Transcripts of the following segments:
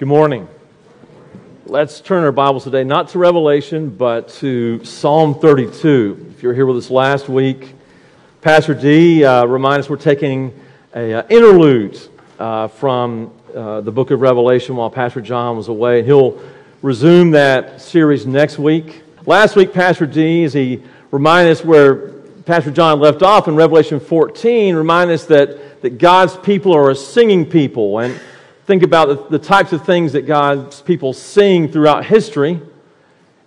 Good morning. Let's turn our Bibles today, not to Revelation, but to Psalm 32. If you were here with us last week, Pastor D uh, us we're taking an uh, interlude uh, from uh, the book of Revelation while Pastor John was away. And he'll resume that series next week. Last week, Pastor D, as he reminded us where Pastor John left off in Revelation 14, reminded us that, that God's people are a singing people. And think about the, types of things that God's people sing throughout history.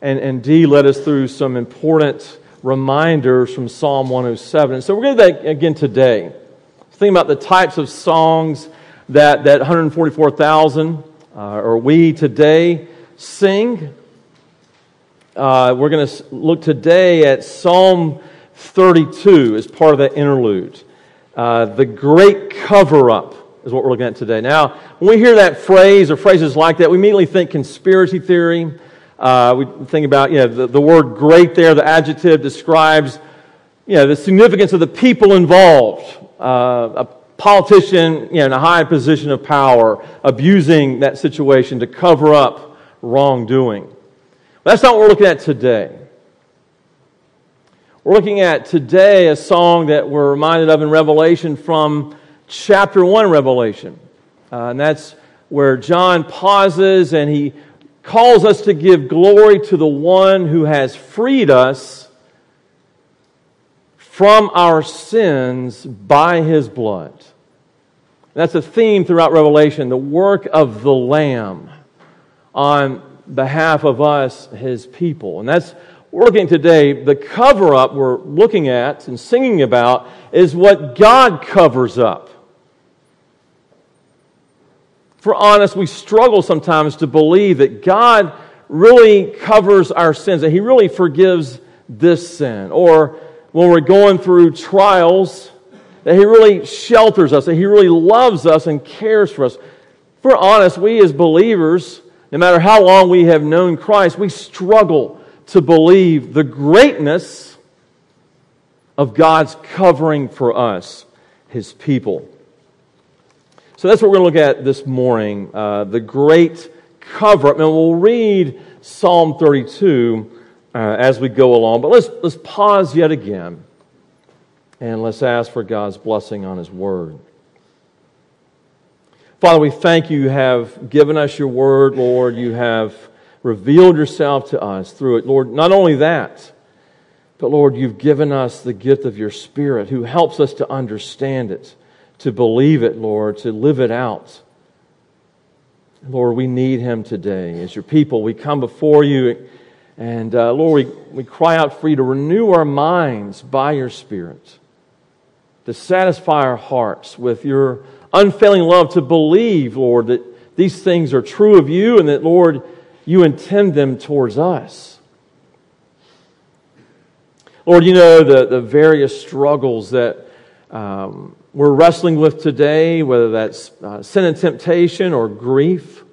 And, and D led us through some important reminders from Psalm 107. And so we're going to do that again today. Think about the types of songs that, that 144,000 uh, or we today sing. Uh, we're going to look today at Psalm 32 as part of that interlude. Uh, the great cover up is what we're looking at today. Now, when we hear that phrase or phrases like that, we immediately think conspiracy theory. Uh, we think about you know, the, the word great there, the adjective describes you know, the significance of the people involved. Uh, a politician you know, in a high position of power abusing that situation to cover up wrongdoing. That's not what we're looking at today. We're looking at today a song that we're reminded of in Revelation from chapter 1 Revelation. Uh, and that's where John pauses and he calls us to give glory to the one who has freed us from our sins by his blood. That's a theme throughout Revelation the work of the Lamb on behalf of us, his people. And that's we're looking today, the cover up we're looking at and singing about is what God covers up. For honest, we struggle sometimes to believe that God really covers our sins, that He really forgives this sin. Or when we're going through trials, that He really shelters us, that He really loves us and cares for us. For honest, we as believers, no matter how long we have known Christ, we struggle to believe the greatness of God's covering for us, His people. So that's what we're going to look at this morning uh, the great cover up. And we'll read Psalm 32 uh, as we go along. But let's, let's pause yet again and let's ask for God's blessing on His word. Father, we thank you. You have given us your word, Lord. You have revealed yourself to us through it. Lord, not only that, but Lord, you've given us the gift of your Spirit who helps us to understand it to believe it, Lord, to live it out. Lord, we need him today. As your people, we come before you, and uh, Lord, we, we cry out for you to renew our minds by your Spirit, to satisfy our hearts with your unfailing love, to believe, Lord, that these things are true of you and that, Lord, you intend them towards us. Lord, you know the, the various struggles that um, we're wrestling with today, whether that's uh, sin and temptation or grief,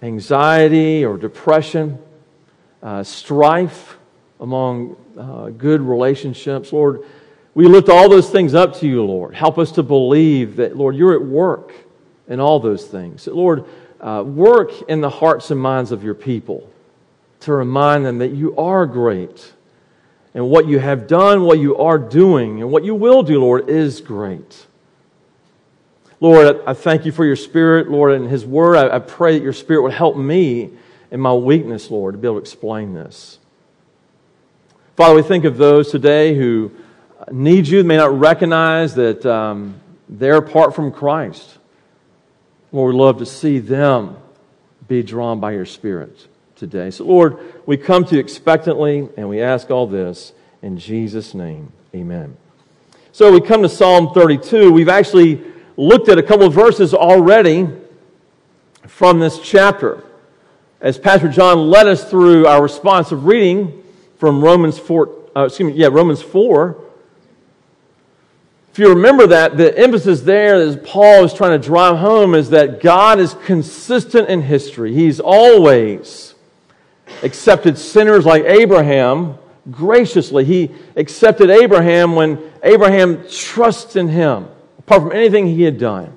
anxiety or depression, uh, strife among uh, good relationships. Lord, we lift all those things up to you, Lord. Help us to believe that, Lord, you're at work in all those things. Lord, uh, work in the hearts and minds of your people to remind them that you are great and what you have done, what you are doing, and what you will do, Lord, is great. Lord, I thank you for your Spirit, Lord, and His Word. I, pray that your Spirit would help me in my weakness, Lord, to be able to explain this. Father, we think of those today who need you, may not recognize that um, they're apart from Christ. Lord, we love to see them be drawn by your Spirit today. So, Lord, we come to you expectantly and we ask all this in Jesus' name. Amen. So, we come to Psalm 32. We've actually looked at a couple of verses already from this chapter. As Pastor John led us through our responsive reading from Romans 4, uh, excuse me, yeah, Romans 4. If you remember that, the emphasis there as Paul is trying to drive home is that God is consistent in history. He's always accepted sinners like Abraham graciously. He accepted Abraham when Abraham trusts in him, apart from anything he had done.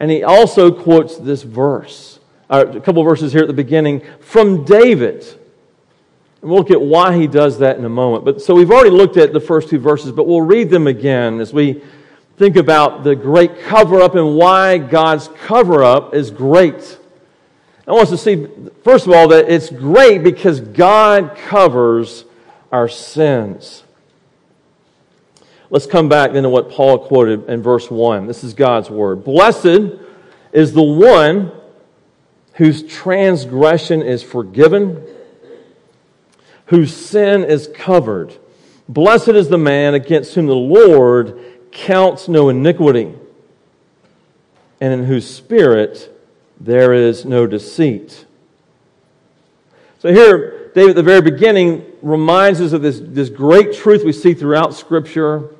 And he also quotes this verse, uh, a couple verses here at the beginning from David. And we'll look at why he does that in a moment. But so we've already looked at the first two verses, but we'll read them again as we think about the great cover up and why God's cover up is great. I want us to see, first of all, that it's great because God covers our sins. Let's come back then to what Paul quoted in verse 1. This is God's word. Blessed is the one whose transgression is forgiven, whose sin is covered. Blessed is the man against whom the Lord counts no iniquity, and in whose spirit there is no deceit. So here, David at the very beginning reminds us of this, this great truth we see throughout Scripture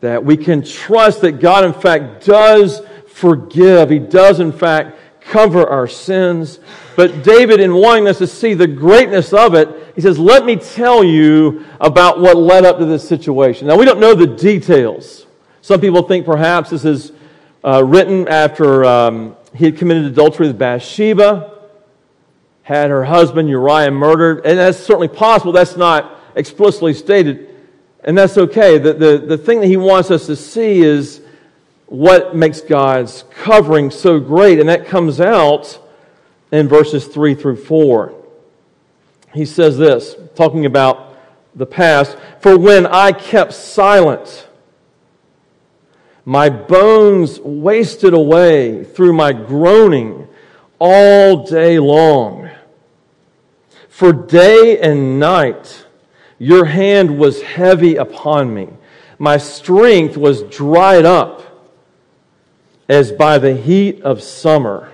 that we can trust that God, in fact, does forgive. He does, in fact, cover our sins. But David, in wanting us to see the greatness of it, he says, Let me tell you about what led up to this situation. Now, we don't know the details. Some people think perhaps this is uh, written after um, he had committed adultery with Bathsheba, had her husband Uriah murdered, and that's certainly possible. That's not explicitly stated, and that's okay. The, the, the thing that he wants us to see is what makes God's covering so great, and that comes out in verses 3 through 4. He says this, talking about the past For when I kept silent, my bones wasted away through my groaning all day long. For day and night your hand was heavy upon me. My strength was dried up as by the heat of summer.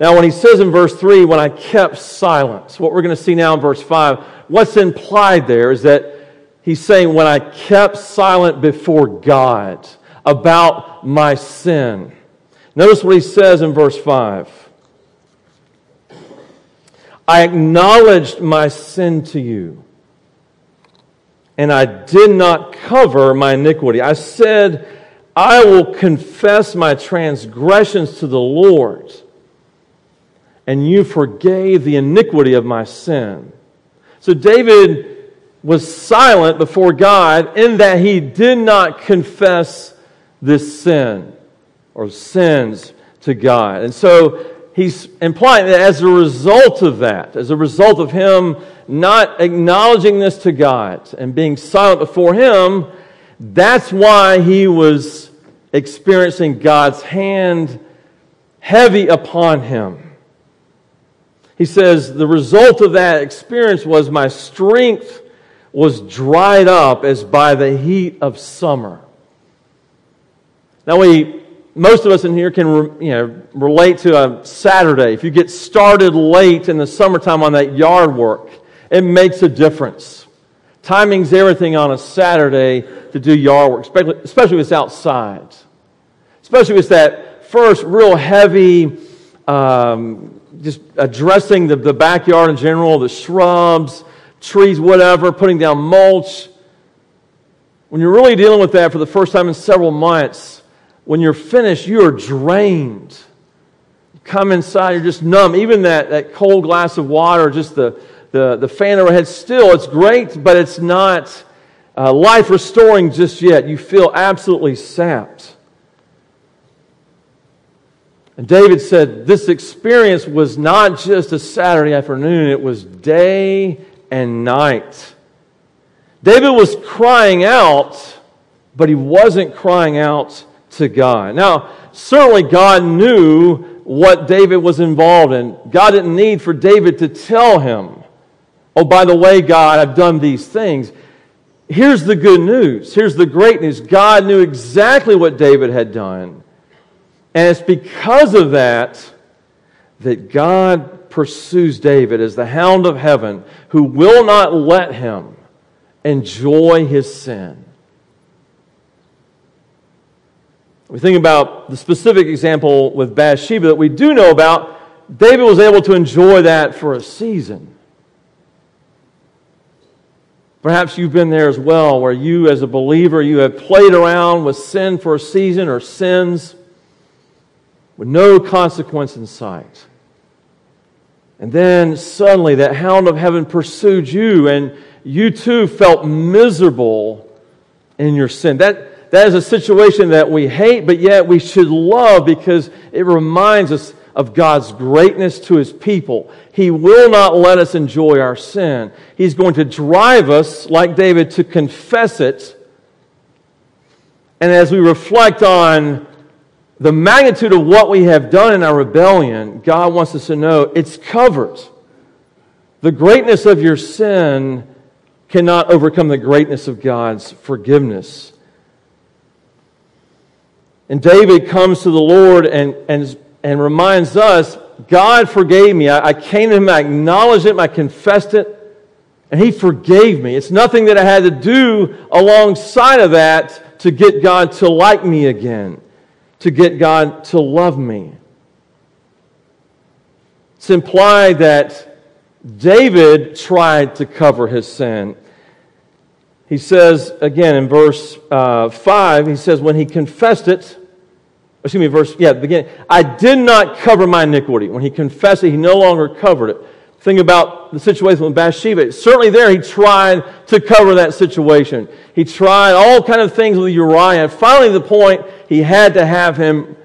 Now, when he says in verse 3, when I kept silence, what we're going to see now in verse 5, what's implied there is that He's saying, when I kept silent before God about my sin. Notice what he says in verse 5. I acknowledged my sin to you, and I did not cover my iniquity. I said, I will confess my transgressions to the Lord, and you forgave the iniquity of my sin. So David was silent before God in that he did not confess this sin or sins to God. And so he's implying that as a result of that, as a result of him not acknowledging this to God and being silent before him, that's why he was experiencing God's hand heavy upon him. He says, the result of that experience was my strength was dried up as by the heat of summer. Now, we, most of us in here can you know, relate to a Saturday. If you get started late in the summertime on that yard work, it makes a difference. Timing's everything on a Saturday to do yard work, especially, especially if it's outside. Especially if it's that first real heavy, um, just addressing the, the backyard in general, the shrubs, trees, whatever, putting down mulch. When you're really dealing with that for the first time in several months, when you're finished, you are drained. You come inside, you're just numb. Even that, that cold glass of water, just the, the, the fan overhead, still, it's great, but it's not uh, life restoring just yet. You feel absolutely sapped. And David said this experience was not just a Saturday afternoon, it was day and night. David was crying out, but he wasn't crying out to God. Now, certainly God knew what David was involved in. God didn't need for David to tell him, oh, by the way, God, I've done these things. Here's the good news. Here's the great news. God knew exactly what David had done. And it's because of that that God pursues David as the hound of heaven who will not let him enjoy his sin. We think about the specific example with Bathsheba that we do know about. David was able to enjoy that for a season. Perhaps you've been there as well, where you, as a believer, you have played around with sin for a season or sins with no consequence in sight. And then suddenly that hound of heaven pursued you, and you too felt miserable in your sin. That, that is a situation that we hate, but yet we should love because it reminds us of God's greatness to his people. He will not let us enjoy our sin. He's going to drive us, like David, to confess it. And as we reflect on the magnitude of what we have done in our rebellion, God wants us to know it's covered. The greatness of your sin cannot overcome the greatness of God's forgiveness. And David comes to the Lord and, and, and reminds us God forgave me. I, I came to Him, I acknowledged it, I confessed it, and He forgave me. It's nothing that I had to do alongside of that to get God to like me again, to get God to love me. It's implied that David tried to cover his sin he says again in verse uh, 5, he says, when he confessed it, excuse me, verse, yeah, begin. I did not cover my iniquity. When he confessed it, he no longer covered it. Think about the situation with Bathsheba. Certainly there, he tried to cover that situation. He tried all kind of things with Uriah. Finally, the point, he had to have him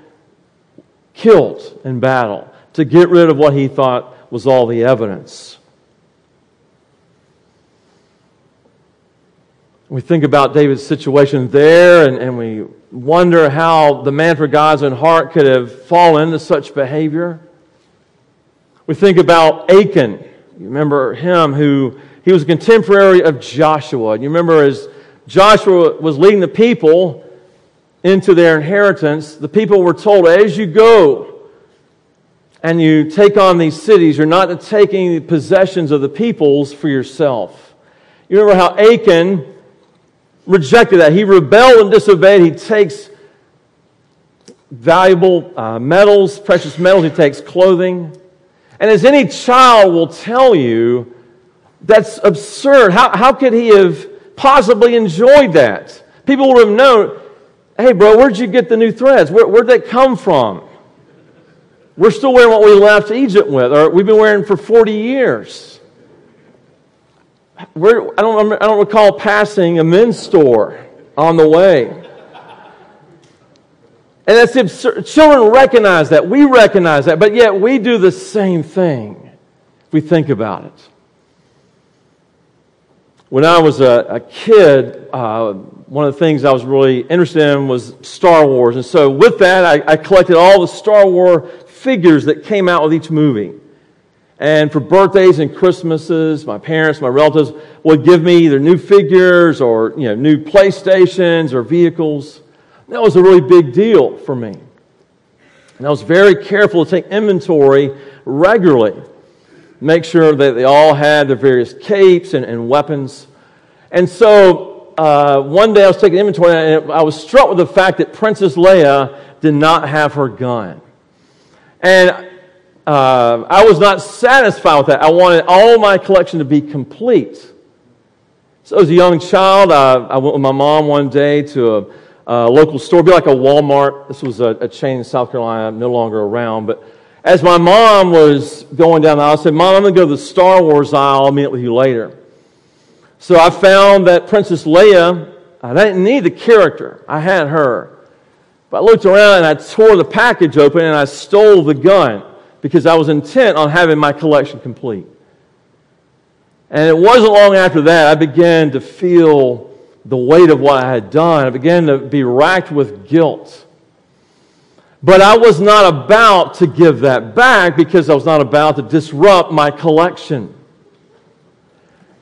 killed in battle to get rid of what he thought was all the evidence. We think about David's situation there and, and we wonder how the man for God's own heart could have fallen into such behavior. We think about Achan. You remember him who he was a contemporary of Joshua. You remember as Joshua was leading the people into their inheritance, the people were told, as you go and you take on these cities, you're not taking the possessions of the peoples for yourself. You remember how Achan rejected that. He rebelled and disobeyed. He takes valuable uh, metals, precious metals, he takes clothing. And as any child will tell you, that's absurd. How, how could he have possibly enjoyed that? People would have known, hey, bro, where'd you get the new threads? Where, where'd that come from? We're still wearing what we left Egypt with, or we've been wearing for 40 years. I, don't, I don't recall passing a men's store on the way. And that's absurd. Children recognize that. We recognize that. But yet we do the same thing if we think about it. When I was a, a kid, uh, one of the things I was really interested in was Star Wars. And so with that, I, I collected all the Star Wars figures that came out with each movie. And for birthdays and Christmases, my parents, my relatives would give me either new figures or you know, new PlayStations or vehicles. That was a really big deal for me. And I was very careful to take inventory regularly, make sure that they all had their various capes and, and weapons. And so uh, one day I was taking inventory and I was struck with the fact that Princess Leia did not have her gun. And uh, I was not satisfied with that. I wanted all my collection to be complete. So, as a young child, uh, I went with my mom one day to a, a local store, be like a Walmart. This was a, a, chain in South Carolina, no longer around. But as my mom was going down the aisle, I said, Mom, I'm going to go to the Star Wars aisle. I'll meet with you later. So I found that Princess Leia, I didn't need the character, I had her. But I looked around and I tore the package open and I stole the gun because I was intent on having my collection complete. And it wasn't long after that I began to feel the weight of what I had done. I began to be racked with guilt. But I was not about to give that back because I was not about to disrupt my collection.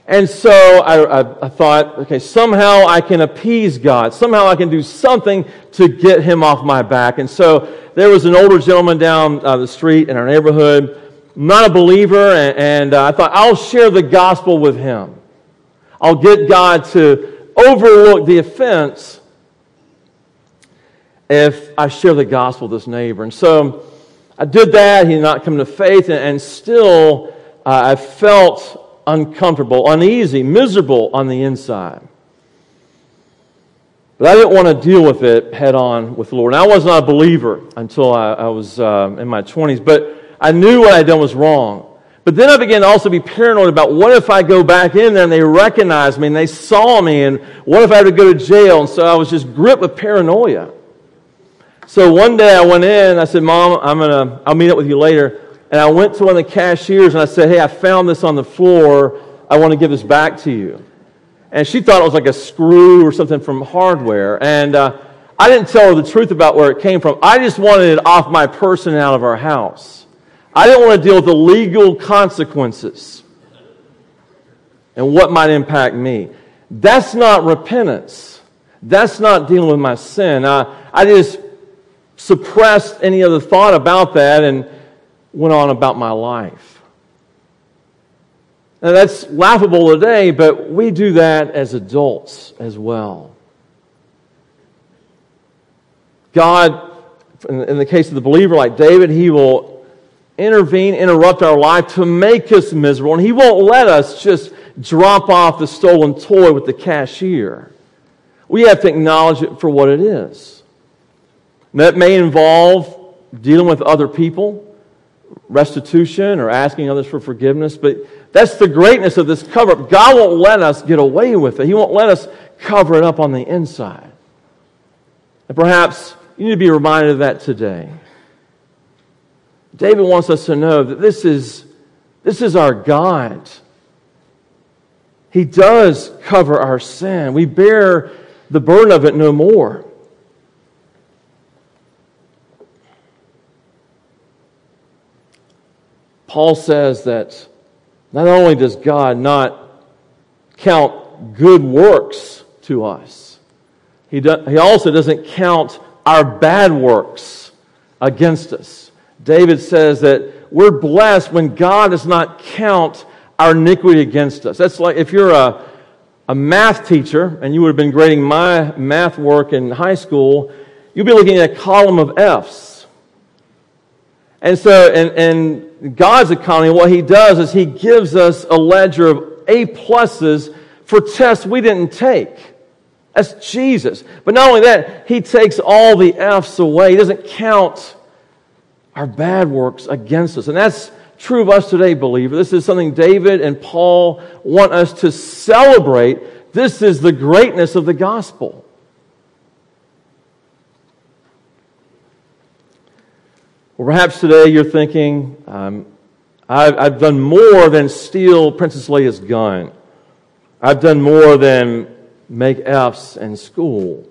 And so I, I, I, thought, okay, somehow I can appease God. Somehow I can do something to get him off my back. And so there was an older gentleman down uh, the street in our neighborhood, not a believer, and, and uh, I thought, I'll share the gospel with him. I'll get God to overlook the offense if I share the gospel with this neighbor. And so I did that. He did not come to faith, and, still uh, I felt uncomfortable, uneasy, miserable on the inside. But I didn't want to deal with it head on with the Lord. And I was not a believer until I, I was uh, in my 20s, but I knew what I'd done was wrong. But then I began to also be paranoid about what if I go back in there and they recognize me and they saw me and what if I had to go to jail? And so I was just gripped with paranoia. So one day I went in I said, Mom, I'm gonna, I'll meet up with you later. And I went to one of the cashiers and I said, Hey, I found this on the floor. I want to give this back to you. And she thought it was like a screw or something from hardware. And uh, I didn't tell her the truth about where it came from. I just wanted it off my person and out of our house. I didn't want to deal with the legal consequences and what might impact me. That's not repentance. That's not dealing with my sin. I, I just suppressed any other thought about that and went on about my life. Now, that's laughable today, but we do that as adults as well. God, in the case of the believer like David, he will intervene, interrupt our life to make us miserable. And He won't let us just drop off the stolen toy with the cashier. We have to acknowledge it for what it is. that may involve dealing with other people, restitution, or asking others for forgiveness, but that's the greatness of this cover up. God won't let us get away with it, He won't let us cover it up on the inside. And perhaps you need to be reminded of that today. David wants us to know that this is, this is our God. He does cover our sin. We bear the burden of it no more. Paul says that not only does God not count good works to us, he, do, he also doesn't count our bad works against us. David says that we're blessed when God does not count our iniquity against us. That's like if you're a, a math teacher and you would have been grading my math work in high school, you'd be looking at a column of F's. And so, in, in God's economy, what He does is He gives us a ledger of A pluses for tests we didn't take. That's Jesus. But not only that, He takes all the F's away. He doesn't count our bad works against us. And that's true of us today, believer. This is something David and Paul want us to celebrate. This is the greatness of the gospel. Well, perhaps today you're thinking, um, I've, I've done more than steal Princess Leia's gun. I've done more than make F's in school.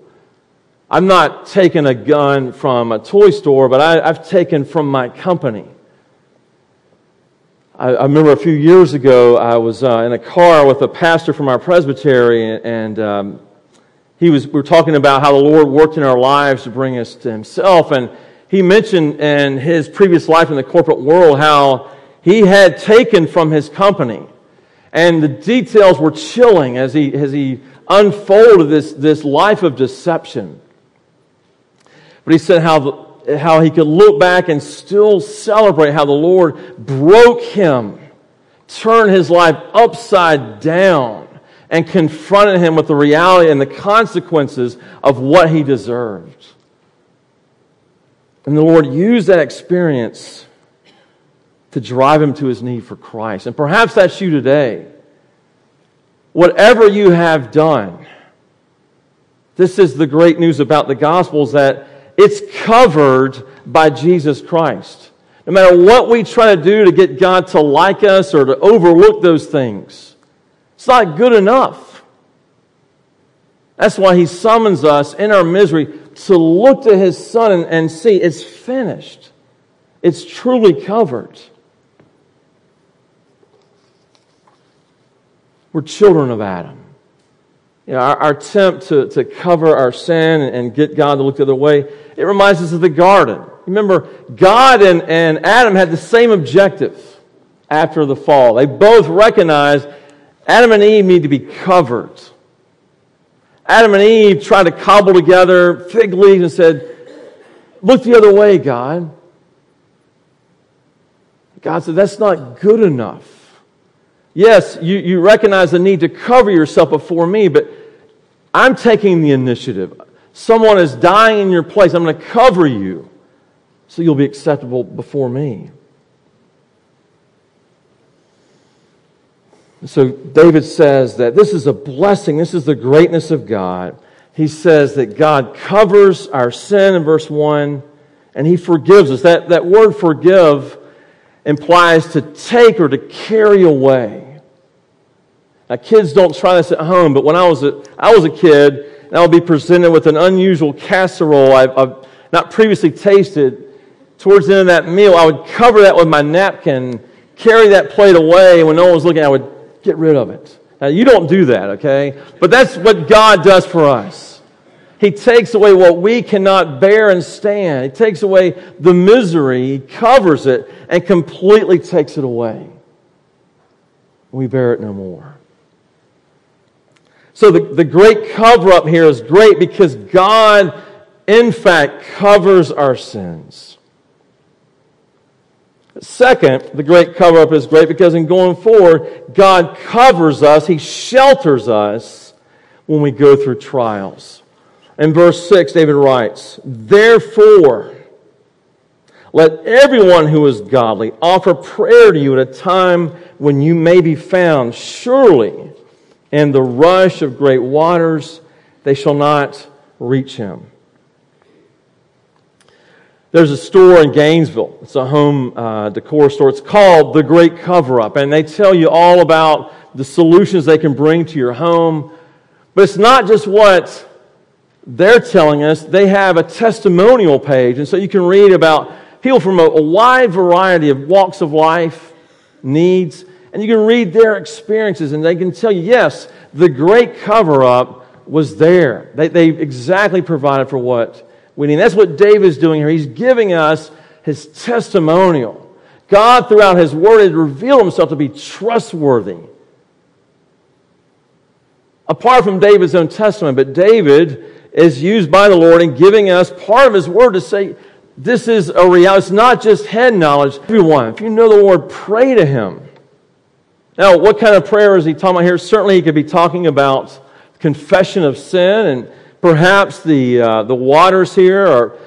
I've not taken a gun from a toy store, but I, have taken from my company. I, I, remember a few years ago, I was uh, in a car with a pastor from our presbytery, and um, he was, we were talking about how the Lord worked in our lives to bring us to Himself. And he mentioned in his previous life in the corporate world how he had taken from his company. And the details were chilling as he, as he unfolded this, this life of deception. But he said how, the, how he could look back and still celebrate how the Lord broke him, turned his life upside down, and confronted him with the reality and the consequences of what he deserved. And the Lord used that experience to drive him to his need for Christ. And perhaps that's you today. Whatever you have done, this is the great news about the gospel is that it's covered by Jesus Christ. No matter what we try to do to get God to like us or to overlook those things, it's not good enough. That's why he summons us in our misery to look to his son and, and see it's finished. It's truly covered. We're children of Adam. You know, our, our, attempt to, to cover our sin and, and get God to look the other way, it reminds us of the garden. Remember, God and, and Adam had the same objective after the fall. They both recognized Adam and Eve need to be covered. Adam and Eve tried to cobble together fig leaves and said, Look the other way, God. God said, That's not good enough. Yes, you, you recognize the need to cover yourself before me, but I'm taking the initiative. Someone is dying in your place. I'm going to cover you so you'll be acceptable before me. So David says that this is a blessing. This is the greatness of God. He says that God covers our sin in verse 1 and he forgives us. That, that word forgive implies to take or to carry away. Now, kids don't try this at home, but when I was a, I was a kid, and I would be presented with an unusual casserole I've, I've not previously tasted, towards the end of that meal, I would cover that with my napkin, carry that plate away, and when no one was looking, I would get rid of it. Now, you don't do that, okay? But that's what God does for us. He takes away what we cannot bear and stand. He takes away the misery, He covers it, and completely takes it away. We bear it no more. So the, the great cover up here is great because God, in fact, covers our sins. Second, the great cover up is great because in going forward, God covers us, He shelters us when we go through trials. In verse 6, David writes, Therefore, let everyone who is godly offer prayer to you at a time when you may be found. Surely, in the rush of great waters, they shall not reach him. There's a store in Gainesville. It's a home uh, decor store. It's called The Great Cover Up. And they tell you all about the solutions they can bring to your home. But it's not just what they're telling us. They have a testimonial page. And so you can read about people from a, a wide variety of walks of life, needs. And you can read their experiences. And they can tell you, yes, the great cover up was there. They, they exactly provided for what we need. That's what David is doing here. He's giving us his testimonial. God, throughout his word, has revealed himself to be trustworthy. Apart from David's own testimony, but David is used by the Lord in giving us part of his word to say, this is a reality. It's not just head knowledge. Everyone, if you know the Lord, pray to him. Now, what kind of prayer is he talking about here? Certainly, he could be talking about confession of sin and Perhaps the, uh, the waters here are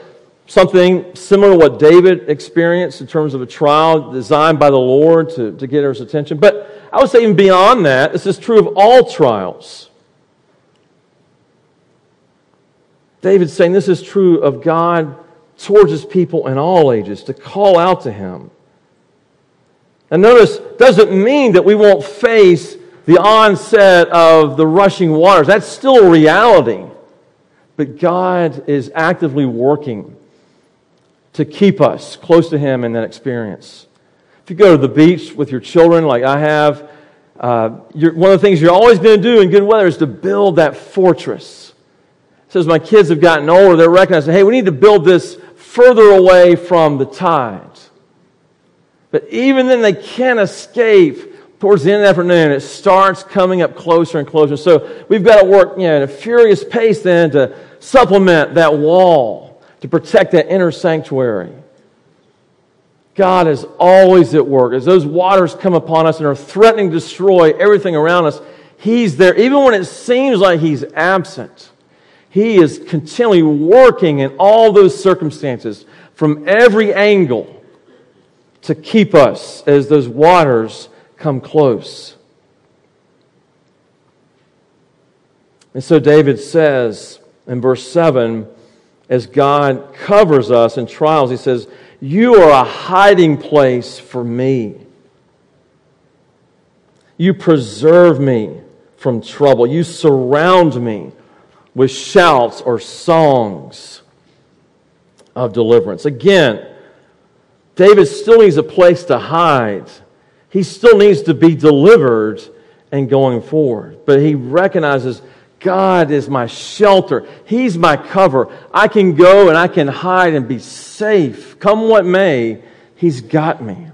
something similar to what David experienced in terms of a trial designed by the Lord to, to get his attention. But I would say, even beyond that, this is true of all trials. David's saying this is true of God towards his people in all ages, to call out to him. And notice, doesn't mean that we won't face the onset of the rushing waters. That's still reality. But God is actively working to keep us close to Him in that experience. If you go to the beach with your children, like I have, uh, one of the things you're always going to do in good weather is to build that fortress. So as my kids have gotten older, they're recognizing, hey, we need to build this further away from the tides. But even then, they can't escape towards the end of the afternoon. It starts coming up closer and closer. So we've got to work you know, at a furious pace then to supplement that wall to protect that inner sanctuary. God is always at work. As those waters come upon us and are threatening to destroy everything around us, He's there. Even when it seems like He's absent, He is continually working in all those circumstances from every angle to keep us as those waters come close. And so David says, in verse 7, as God covers us in trials, he says, You are a hiding place for me. You preserve me from trouble. You surround me with shouts or songs of deliverance. Again, David still needs a place to hide. He still needs to be delivered and going forward. But he recognizes God is my shelter. He's my cover. I can go and I can hide and be safe. Come what may, He's got me.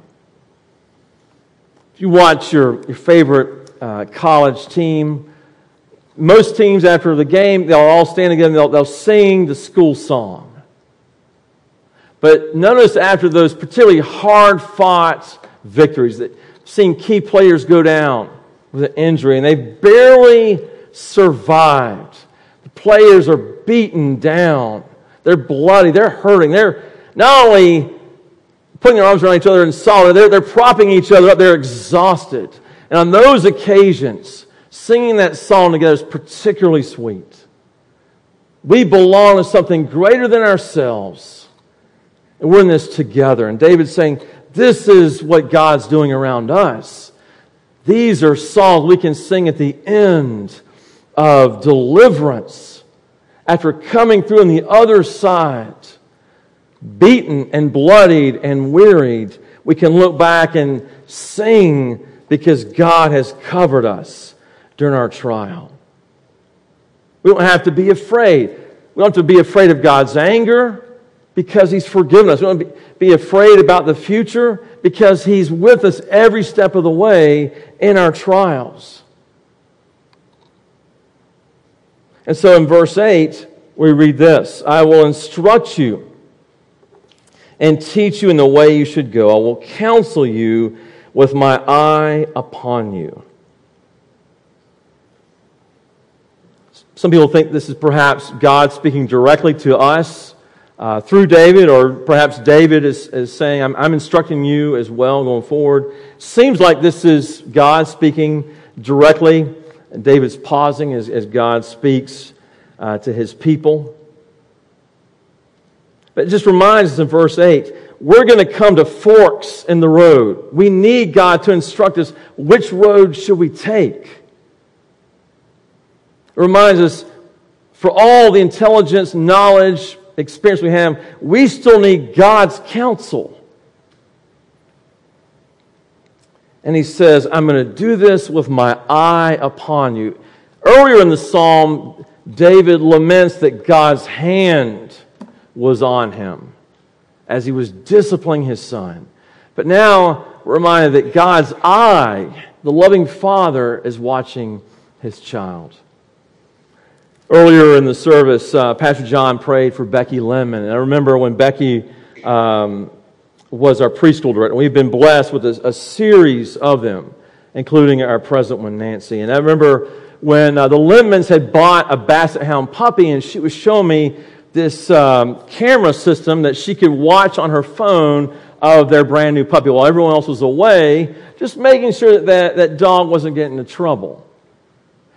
If you watch your, your favorite uh, college team, most teams after the game, they'll all stand together and they'll, they'll sing the school song. But notice after those particularly hard fought victories that seeing key players go down with an injury and they barely survived. The players are beaten down. They're bloody. They're hurting. They're not only putting their arms around each other in solid, they're, they're propping each other up. They're exhausted. And on those occasions, singing that song together is particularly sweet. We belong to something greater than ourselves. And we're in this together. And David's saying, This is what God's doing around us. These are songs we can sing at the end of deliverance after coming through on the other side, beaten and bloodied and wearied. We can look back and sing because God has covered us during our trial. We don't have to be afraid. We don't have to be afraid of God's anger because He's forgiven us. We don't be afraid about the future because He's with us every step of the way in our trials. And so in verse 8, we read this I will instruct you and teach you in the way you should go. I will counsel you with my eye upon you. Some people think this is perhaps God speaking directly to us uh, through David, or perhaps David is, is saying, I'm, I'm instructing you as well going forward. Seems like this is God speaking directly. David's pausing as, as God speaks uh, to his people. But it just reminds us in verse 8 we're going to come to forks in the road. We need God to instruct us which road should we take. It reminds us for all the intelligence, knowledge, experience we have, we still need God's counsel. And he says, I'm going to do this with my eye upon you. Earlier in the psalm, David laments that God's hand was on him as he was disciplining his son. But now we're reminded that God's eye, the loving father, is watching his child. Earlier in the service, uh, Pastor John prayed for Becky Lemon. And I remember when Becky um, was our preschool director. We've been blessed with a, a, series of them, including our present one, Nancy. And I remember when uh, the Lemons had bought a Basset Hound puppy, and she was showing me this um, camera system that she could watch on her phone of their brand new puppy while everyone else was away, just making sure that that, that dog wasn't getting into trouble.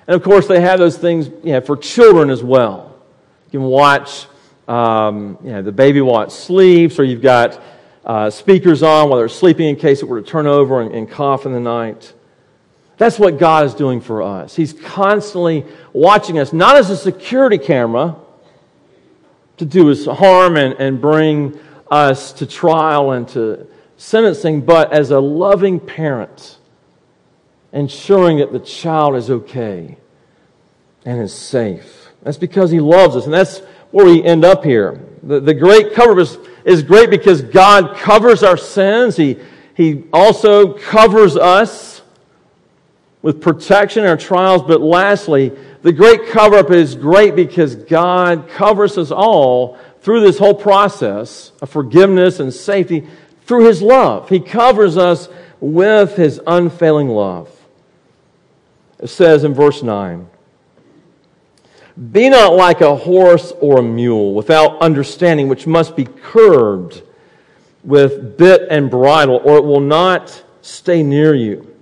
And of course, they have those things you know, for children as well. You can watch um, you know, the baby while it sleeps, or you've got uh, speakers on while they're sleeping in case it were to turn over and, and cough in the night. That's what God is doing for us. He's constantly watching us, not as a security camera to do us harm and, and bring us to trial and to sentencing, but as a loving parent, ensuring that the child is okay and is safe. That's because He loves us, and that's where we end up here. The, the great cover is, is great because God covers our sins. He, he also covers us with protection in our trials. But lastly, the great cover up is great because God covers us all through this whole process of forgiveness and safety through His love. He covers us with His unfailing love. It says in verse 9, be not like a horse or a mule without understanding, which must be curbed with bit and bridle, or it will not stay near you.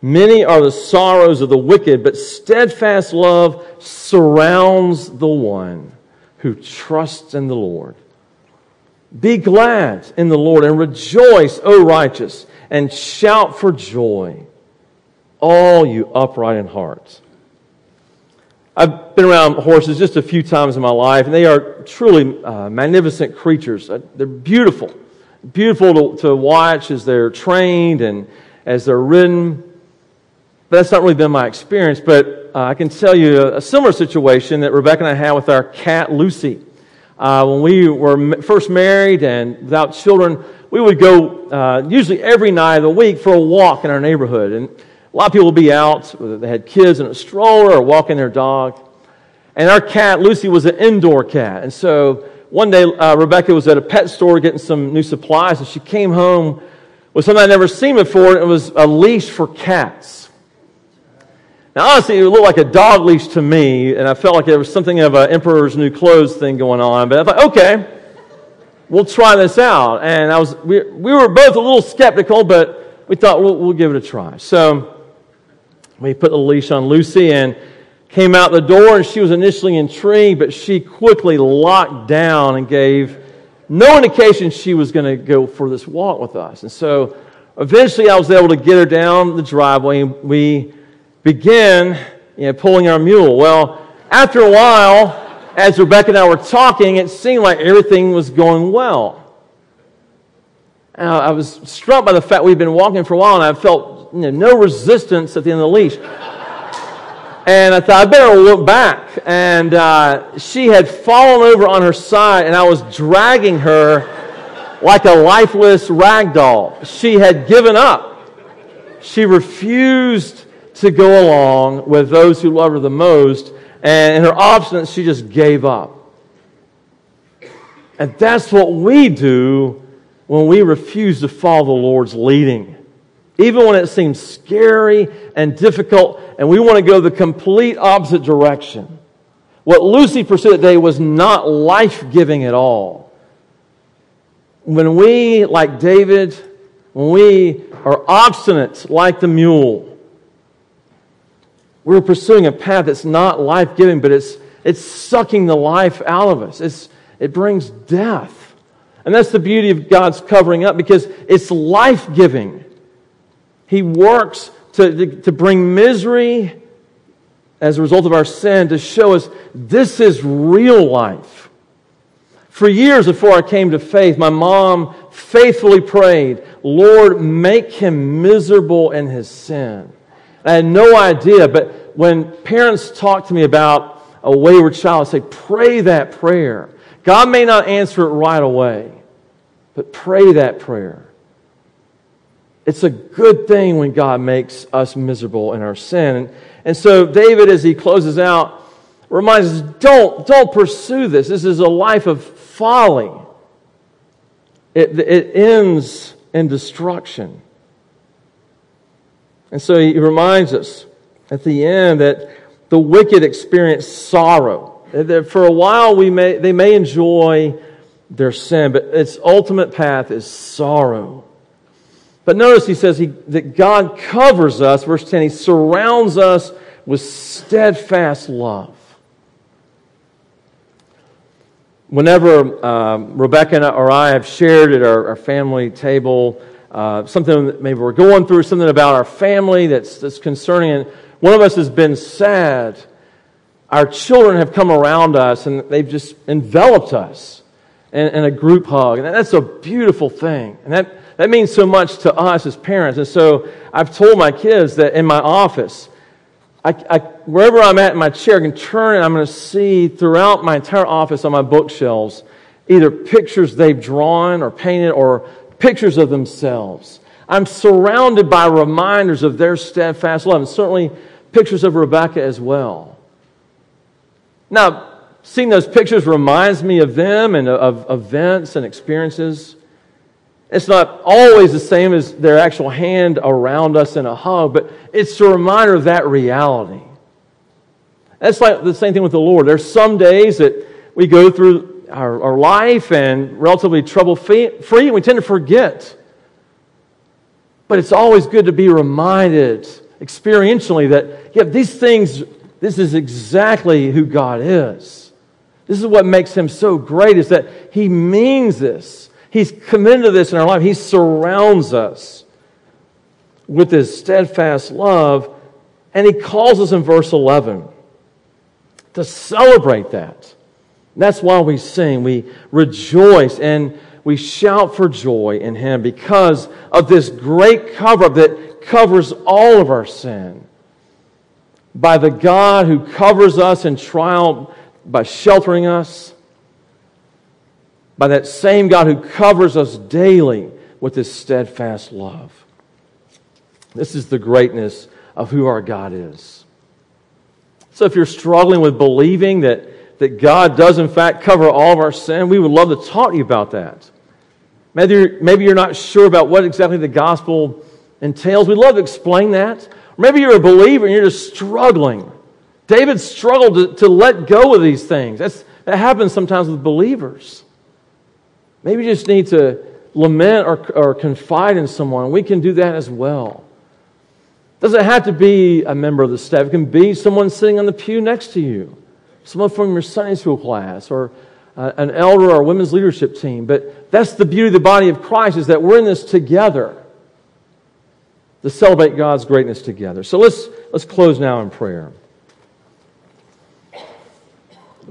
Many are the sorrows of the wicked, but steadfast love surrounds the one who trusts in the Lord. Be glad in the Lord and rejoice, O righteous, and shout for joy, all you upright in heart. I've been around horses just a few times in my life, and they are truly uh, magnificent creatures. Uh, they're beautiful, beautiful to, to, watch as they're trained and as they're ridden. But that's not really been my experience. But uh, I can tell you a, a, similar situation that Rebecca and I had with our cat Lucy. Uh, when we were first married and without children, we would go uh, usually every night of the week for a walk in our neighborhood. And a lot of people would be out, whether they had kids in a stroller or walking their dog. And our cat, Lucy, was an indoor cat. And so one day, uh, Rebecca was at a pet store getting some new supplies, and she came home with something I'd never seen before, it was a leash for cats. Now, honestly, it looked like a dog leash to me, and I felt like there was something of an Emperor's New Clothes thing going on. But I thought, okay, we'll try this out. And I was, we, we were both a little skeptical, but we thought we'll, we'll give it a try. So we put the leash on Lucy and came out the door, and she was initially intrigued, but she quickly locked down and gave no indication she was going to go for this walk with us. And so eventually I was able to get her down the driveway, and we began you know, pulling our mule. Well, after a while, as Rebecca and I were talking, it seemed like everything was going well. And I was struck by the fact we'd been walking for a while, and I felt you know, no resistance at the end of the leash. And I thought, I better look back. And uh, she had fallen over on her side, and I was dragging her like a lifeless rag doll. She had given up. She refused to go along with those who love her the most. And in her obstinance, she just gave up. And that's what we do when we refuse to follow the Lord's leading. Even when it seems scary and difficult, and we want to go the complete opposite direction. What Lucy pursued that day was not life giving at all. When we, like David, when we are obstinate like the mule, we're pursuing a path that's not life giving, but it's, it's sucking the life out of us. It's, it brings death. And that's the beauty of God's covering up because it's life giving. He works to, to, to, bring misery as a result of our sin to show us this is real life. For years before I came to faith, my mom faithfully prayed, Lord, make him miserable in his sin. I had no idea, but when parents talk to me about a wayward child, I say, pray that prayer. God may not answer it right away, but pray that prayer. It's a good thing when God makes us miserable in our sin. And so David, as he closes out, reminds us, don't, don't pursue this. This is a life of folly. It, it ends in destruction. And so he reminds us at the end that the wicked experience sorrow. That for a while we may, they may enjoy their sin, but its ultimate path is sorrow. But notice he says he, that God covers us, verse 10, he surrounds us with steadfast love. Whenever um, Rebecca or I have shared at our, our family table uh, something that maybe we're going through, something about our family that's, that's concerning, and one of us has been sad. Our children have come around us and they've just enveloped us in, in a group hug. And that's a beautiful thing. And that, that means so much to us as parents. And so I've told my kids that in my office, I, I, wherever I'm at in my chair, I can turn and I'm going to see throughout my entire office on my bookshelves either pictures they've drawn or painted or pictures of themselves. I'm surrounded by reminders of their steadfast love, and certainly pictures of Rebecca as well. Now, seeing those pictures reminds me of them and of events and experiences. It's not always the same as their actual hand around us in a hug, but it's a reminder of that reality. That's like the same thing with the Lord. There's some days that we go through our, our life and relatively trouble free, and we tend to forget. But it's always good to be reminded experientially that, yeah, these things, this is exactly who God is. This is what makes him so great is that he means this. He's committed this in our life. He surrounds us with his steadfast love. And he calls us in verse 11 to celebrate that. That's why we sing. We rejoice and we shout for joy in Him because of this great cover that covers all of our sin. By the God who covers us in trial by sheltering us, by that same God who covers us daily with His steadfast love. This is the greatness of who our God is. So if you're struggling with believing that that God does, in fact, cover all of our sin, we would love to talk to you about that. Maybe you're, maybe you're not sure about what exactly the gospel entails. We'd love to explain that. Maybe you're a believer and you're just struggling. David struggled to, to let go of these things. That's, that happens sometimes with believers. Maybe you just need to lament or, or confide in someone. We can do that as well. Doesn't have to be a member of the staff. It can be someone sitting on the pew next to you, someone from your Sunday school class, or uh, an elder or women's leadership team. But that's the beauty of the body of Christ is that we're in this together to celebrate God's greatness together. So let's, let's close now in prayer.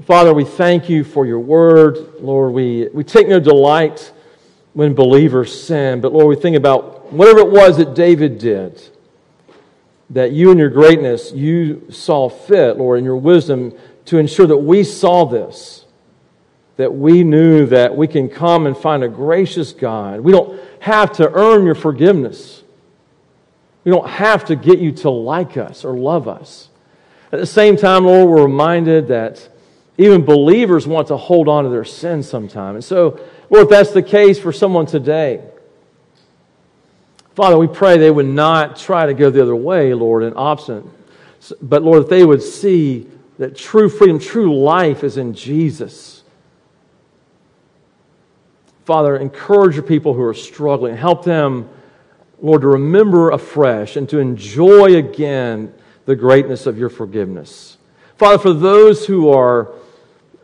Father, we thank you for your word. Lord, we, we take no delight when believers sin, but Lord, we think about whatever it was that David did, that you in your greatness, you saw fit, Lord, in your wisdom to ensure that we saw this, that we knew that we can come and find a gracious God. We don't have to earn your forgiveness. We don't have to get you to like us or love us. At the same time, Lord, we're reminded that even believers want to hold on to their sins sometimes. And so, Lord, if that's the case for someone today, Father, we pray they would not try to go the other way, Lord, and obstinate. But, Lord, that they would see that true freedom, true life is in Jesus. Father, encourage your people who are struggling. Help them Lord, to remember afresh and to enjoy again the greatness of your forgiveness. Father, for those who are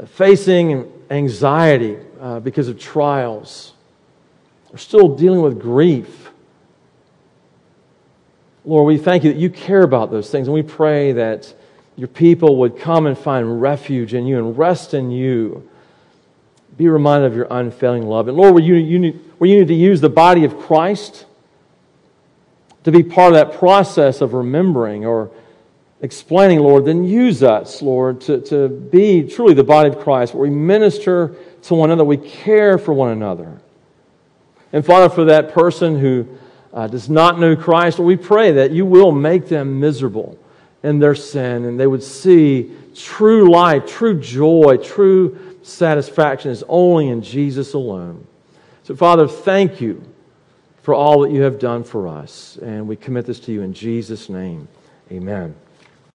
facing anxiety uh, because of trials, are still dealing with grief, Lord, we thank you that you care about those things, and we pray that your people would come and find refuge in you and rest in you. Be reminded of your unfailing love. And Lord, where you, you, need, where you need to use the body of Christ to be part of that process of remembering or explaining, Lord, then use us, Lord, to, to be truly the body of Christ, where we minister to one another, we care for one another. And Father, for that person who uh, does not know Christ, we pray that you will make them miserable in their sin and they would see true life, true joy, true satisfaction is only in Jesus alone. So, Father, thank you for all that you have done for us. And we commit this to you in Jesus' name. Amen.